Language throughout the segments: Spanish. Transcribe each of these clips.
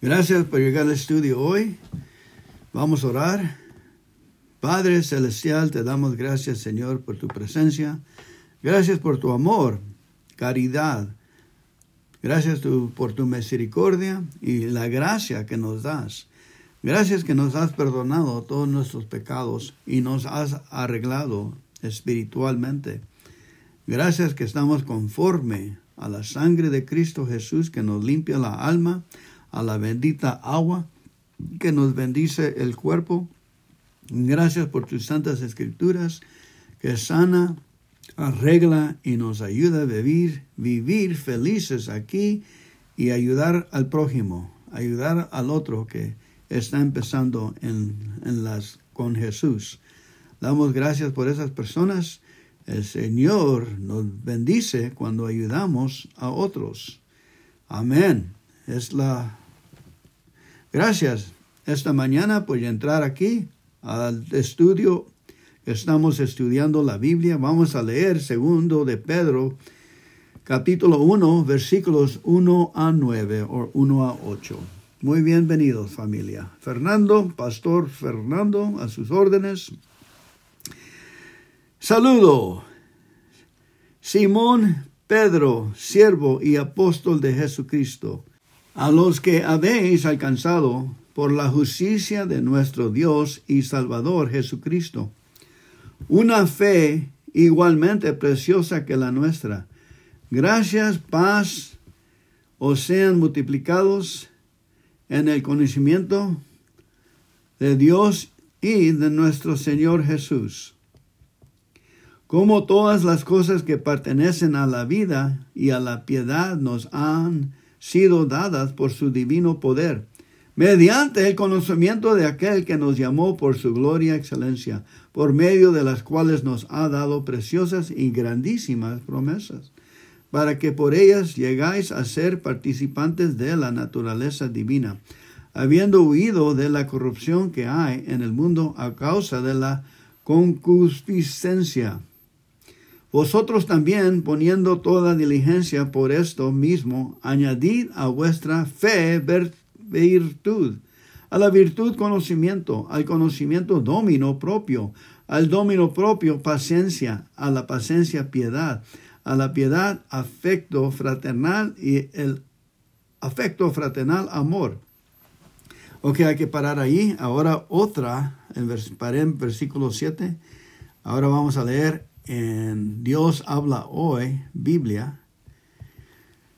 Gracias por llegar al estudio hoy. Vamos a orar. Padre Celestial, te damos gracias, Señor, por tu presencia. Gracias por tu amor, caridad. Gracias por tu misericordia y la gracia que nos das. Gracias que nos has perdonado todos nuestros pecados y nos has arreglado espiritualmente. Gracias que estamos conforme a la sangre de Cristo Jesús que nos limpia la alma a la bendita agua que nos bendice el cuerpo. Gracias por tus santas escrituras que sana, arregla y nos ayuda a vivir, vivir felices aquí y ayudar al prójimo, ayudar al otro que está empezando en, en las, con Jesús. Damos gracias por esas personas. El Señor nos bendice cuando ayudamos a otros. Amén. Es la Gracias esta mañana por entrar aquí al estudio. Estamos estudiando la Biblia. Vamos a leer segundo de Pedro, capítulo 1, versículos 1 a 9 o 1 a 8. Muy bienvenidos familia. Fernando, Pastor Fernando, a sus órdenes. Saludo. Simón Pedro, siervo y apóstol de Jesucristo a los que habéis alcanzado por la justicia de nuestro Dios y Salvador Jesucristo. Una fe igualmente preciosa que la nuestra. Gracias, paz, os sean multiplicados en el conocimiento de Dios y de nuestro Señor Jesús. Como todas las cosas que pertenecen a la vida y a la piedad nos han sido dadas por su divino poder, mediante el conocimiento de aquel que nos llamó por su gloria y excelencia, por medio de las cuales nos ha dado preciosas y grandísimas promesas, para que por ellas llegáis a ser participantes de la naturaleza divina, habiendo huido de la corrupción que hay en el mundo a causa de la concupiscencia vosotros también, poniendo toda diligencia por esto mismo, añadid a vuestra fe virtud, a la virtud conocimiento, al conocimiento domino propio, al domino propio paciencia, a la paciencia piedad, a la piedad afecto fraternal y el afecto fraternal amor. Ok, hay que parar ahí. Ahora otra, en paré en versículo 7. Ahora vamos a leer en Dios habla hoy, Biblia,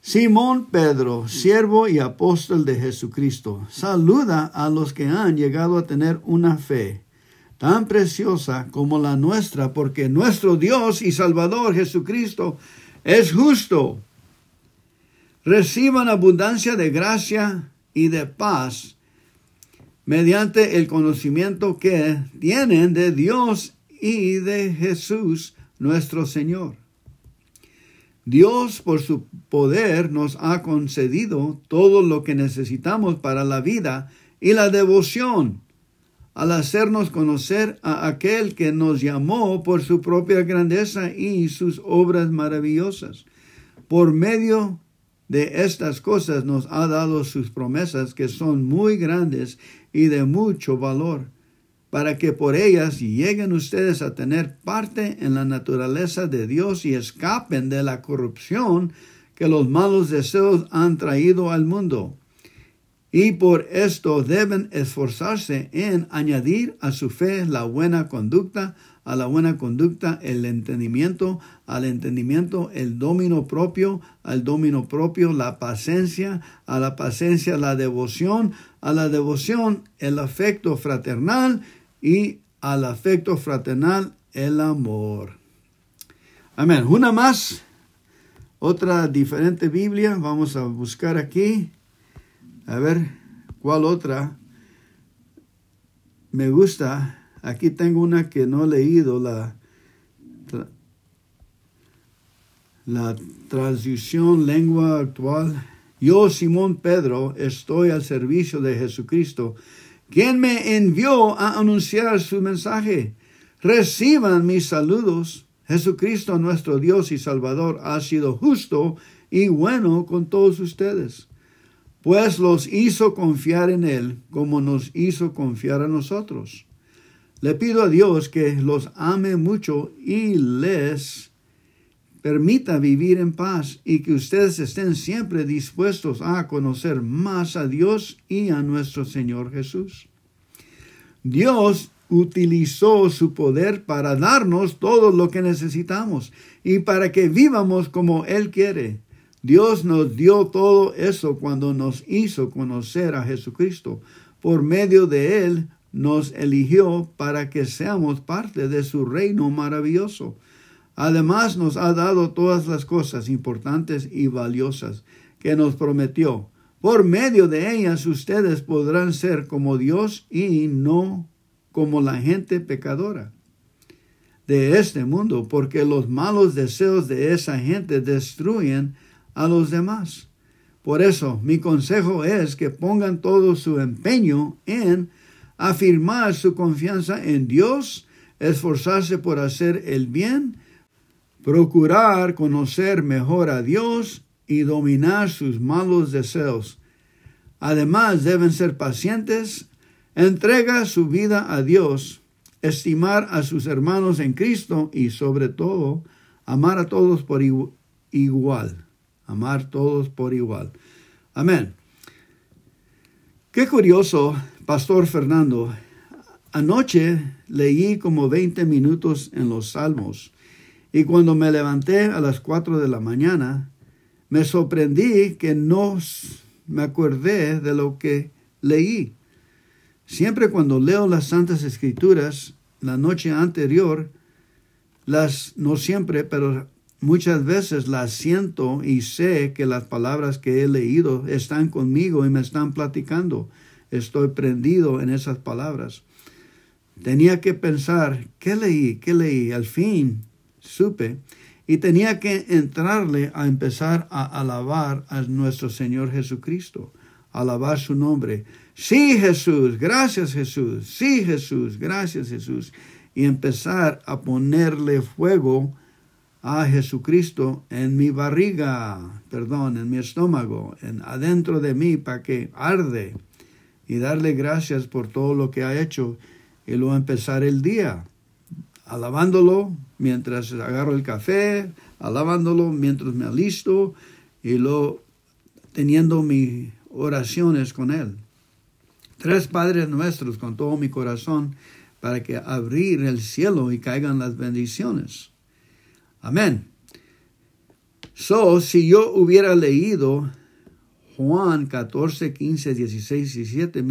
Simón Pedro, siervo y apóstol de Jesucristo, saluda a los que han llegado a tener una fe tan preciosa como la nuestra, porque nuestro Dios y Salvador Jesucristo es justo. Reciban abundancia de gracia y de paz mediante el conocimiento que tienen de Dios y de Jesús nuestro Señor. Dios por su poder nos ha concedido todo lo que necesitamos para la vida y la devoción, al hacernos conocer a aquel que nos llamó por su propia grandeza y sus obras maravillosas. Por medio de estas cosas nos ha dado sus promesas que son muy grandes y de mucho valor para que por ellas lleguen ustedes a tener parte en la naturaleza de Dios y escapen de la corrupción que los malos deseos han traído al mundo. Y por esto deben esforzarse en añadir a su fe la buena conducta, a la buena conducta el entendimiento, al entendimiento el dominio propio, al dominio propio la paciencia, a la paciencia la devoción, a la devoción el afecto fraternal y al afecto fraternal el amor. Amén. Una más, otra diferente Biblia. Vamos a buscar aquí. A ver cuál otra me gusta. Aquí tengo una que no he leído, la, la transición lengua actual. Yo, Simón Pedro, estoy al servicio de Jesucristo quien me envió a anunciar su mensaje. Reciban mis saludos. Jesucristo nuestro Dios y Salvador ha sido justo y bueno con todos ustedes. pues los hizo confiar en Él como nos hizo confiar a nosotros. Le pido a Dios que los ame mucho y les permita vivir en paz y que ustedes estén siempre dispuestos a conocer más a Dios y a nuestro Señor Jesús. Dios utilizó su poder para darnos todo lo que necesitamos y para que vivamos como Él quiere. Dios nos dio todo eso cuando nos hizo conocer a Jesucristo. Por medio de Él nos eligió para que seamos parte de su reino maravilloso. Además nos ha dado todas las cosas importantes y valiosas que nos prometió. Por medio de ellas ustedes podrán ser como Dios y no como la gente pecadora de este mundo, porque los malos deseos de esa gente destruyen a los demás. Por eso mi consejo es que pongan todo su empeño en afirmar su confianza en Dios, esforzarse por hacer el bien, procurar conocer mejor a Dios y dominar sus malos deseos. Además deben ser pacientes, entrega su vida a Dios, estimar a sus hermanos en Cristo y sobre todo amar a todos por igual. Amar todos por igual. Amén. Qué curioso, Pastor Fernando. Anoche leí como 20 minutos en los Salmos y cuando me levanté a las cuatro de la mañana, me sorprendí que no me acordé de lo que leí. Siempre cuando leo las Santas Escrituras, la noche anterior, las, no siempre, pero muchas veces las siento y sé que las palabras que he leído están conmigo y me están platicando. Estoy prendido en esas palabras. Tenía que pensar, ¿qué leí? ¿Qué leí? Al fin supe y tenía que entrarle a empezar a alabar a nuestro Señor Jesucristo, alabar su nombre. Sí, Jesús, gracias Jesús, sí, Jesús, gracias Jesús. Y empezar a ponerle fuego a Jesucristo en mi barriga, perdón, en mi estómago, en adentro de mí para que arde y darle gracias por todo lo que ha hecho y luego empezar el día alabándolo mientras agarro el café, alabándolo mientras me alisto y luego teniendo mis oraciones con Él. Tres Padres Nuestros con todo mi corazón para que abrir el cielo y caigan las bendiciones. Amén. So, si yo hubiera leído Juan 14, 15, 16, 17,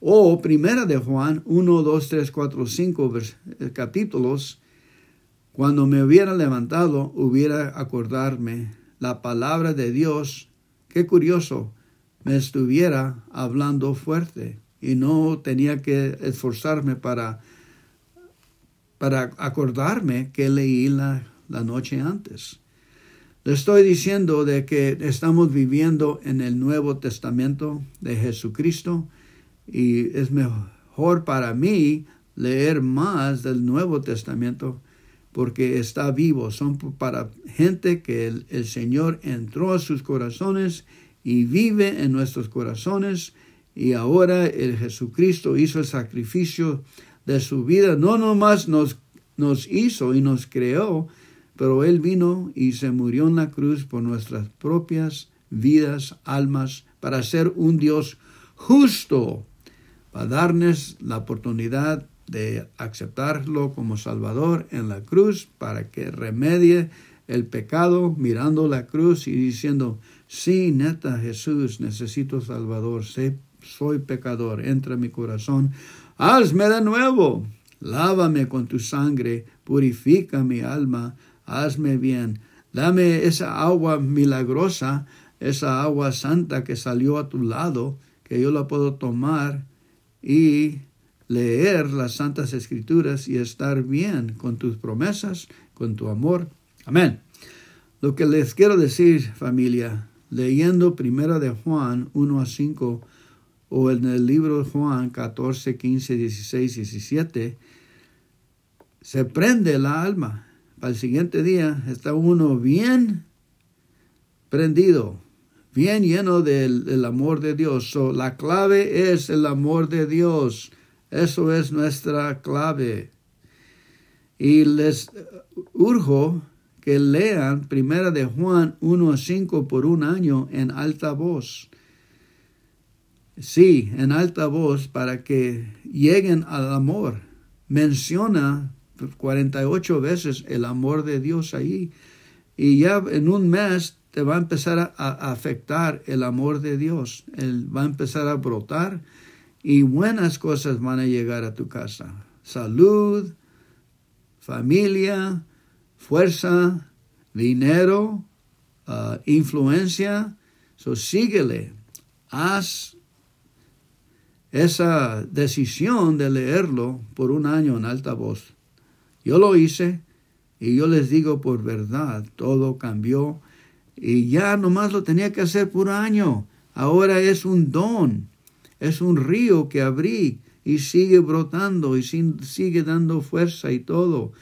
o Primera de Juan 1, 2, 3, 4, 5 capítulos, cuando me hubiera levantado, hubiera acordarme la palabra de Dios. Qué curioso, me estuviera hablando fuerte y no tenía que esforzarme para, para acordarme que leí la, la noche antes. Le estoy diciendo de que estamos viviendo en el Nuevo Testamento de Jesucristo y es mejor para mí leer más del Nuevo Testamento porque está vivo. Son para gente que el, Señor entró a sus corazones y vive en nuestros corazones y ahora el Jesucristo hizo el sacrificio de su vida. No nomás nos, nos hizo y nos creó, pero Él vino y se murió en la cruz por nuestras propias vidas, almas, para ser un Dios justo a darnos la oportunidad de aceptarlo como Salvador en la cruz para que remedie el pecado mirando la cruz y diciendo, sí, neta Jesús, necesito Salvador, soy pecador, entra en mi corazón, hazme de nuevo, lávame con tu sangre, purifica mi alma, hazme bien, dame esa agua milagrosa, esa agua santa que salió a tu lado, que yo la puedo tomar y leer las Santas Escrituras y estar bien con tus promesas, con tu amor. Amén. Lo que les quiero decir, familia, leyendo primera de Juan 1 a 5 o en el libro de Juan 14, 15, 16, 17, se prende la alma. Para el siguiente día está uno bien prendido, bien lleno del, amor de Dios. la clave es el amor de Dios. Eso es nuestra clave. Y les urjo que lean Primera de Juan 1.5 por un año en alta voz. Sí, en alta voz para que lleguen al amor. Menciona 48 veces el amor de Dios ahí. Y ya en un mes te va a empezar a, afectar el amor de Dios. Él va a empezar a brotar y buenas cosas van a llegar a tu casa. Salud, familia, fuerza, dinero, uh, influencia. So síguele. Haz esa decisión de leerlo por un año en alta voz. Yo lo hice y yo les digo por verdad, todo cambió y ya nomás lo tenía que hacer por un año. Ahora es un don, es un río que abrí y sigue brotando y sigue dando fuerza y todo.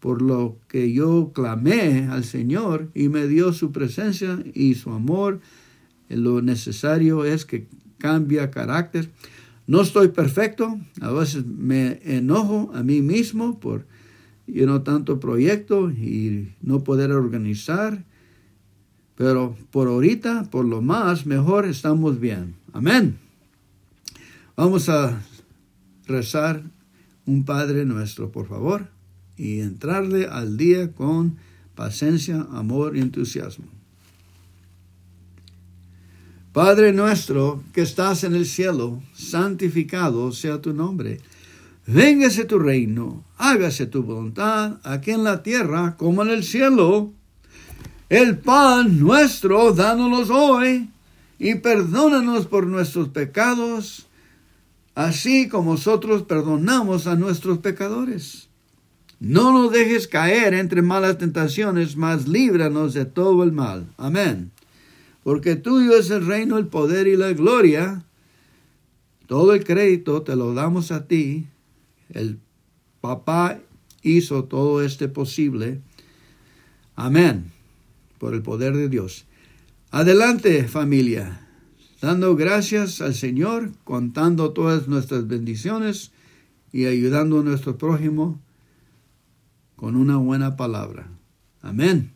Por lo que yo clamé al Señor y me dio su presencia y su amor. Lo necesario es que cambia carácter. No estoy perfecto, a veces me enojo a mí mismo por you no tanto proyecto y no poder organizar, pero por ahorita, por lo más, mejor estamos bien. Amén. Vamos a rezar un Padre nuestro, por favor, y entrarle al día con paciencia, amor y entusiasmo. Padre nuestro que estás en el cielo, santificado sea tu nombre. Véngase tu reino, hágase tu voluntad, aquí en la tierra como en el cielo. El pan nuestro, dánolos hoy, y perdónanos por nuestros pecados, así como nosotros perdonamos a nuestros pecadores. No nos dejes caer entre malas tentaciones, mas líbranos de todo el mal. Amén porque tuyo es el reino, el poder y la gloria. Todo el crédito te lo damos a ti. El papá hizo todo este posible. Amén. Por el poder de Dios. Adelante familia. Dando gracias al Señor, contando todas nuestras bendiciones y ayudando a nuestro prójimo con una buena palabra. Amén.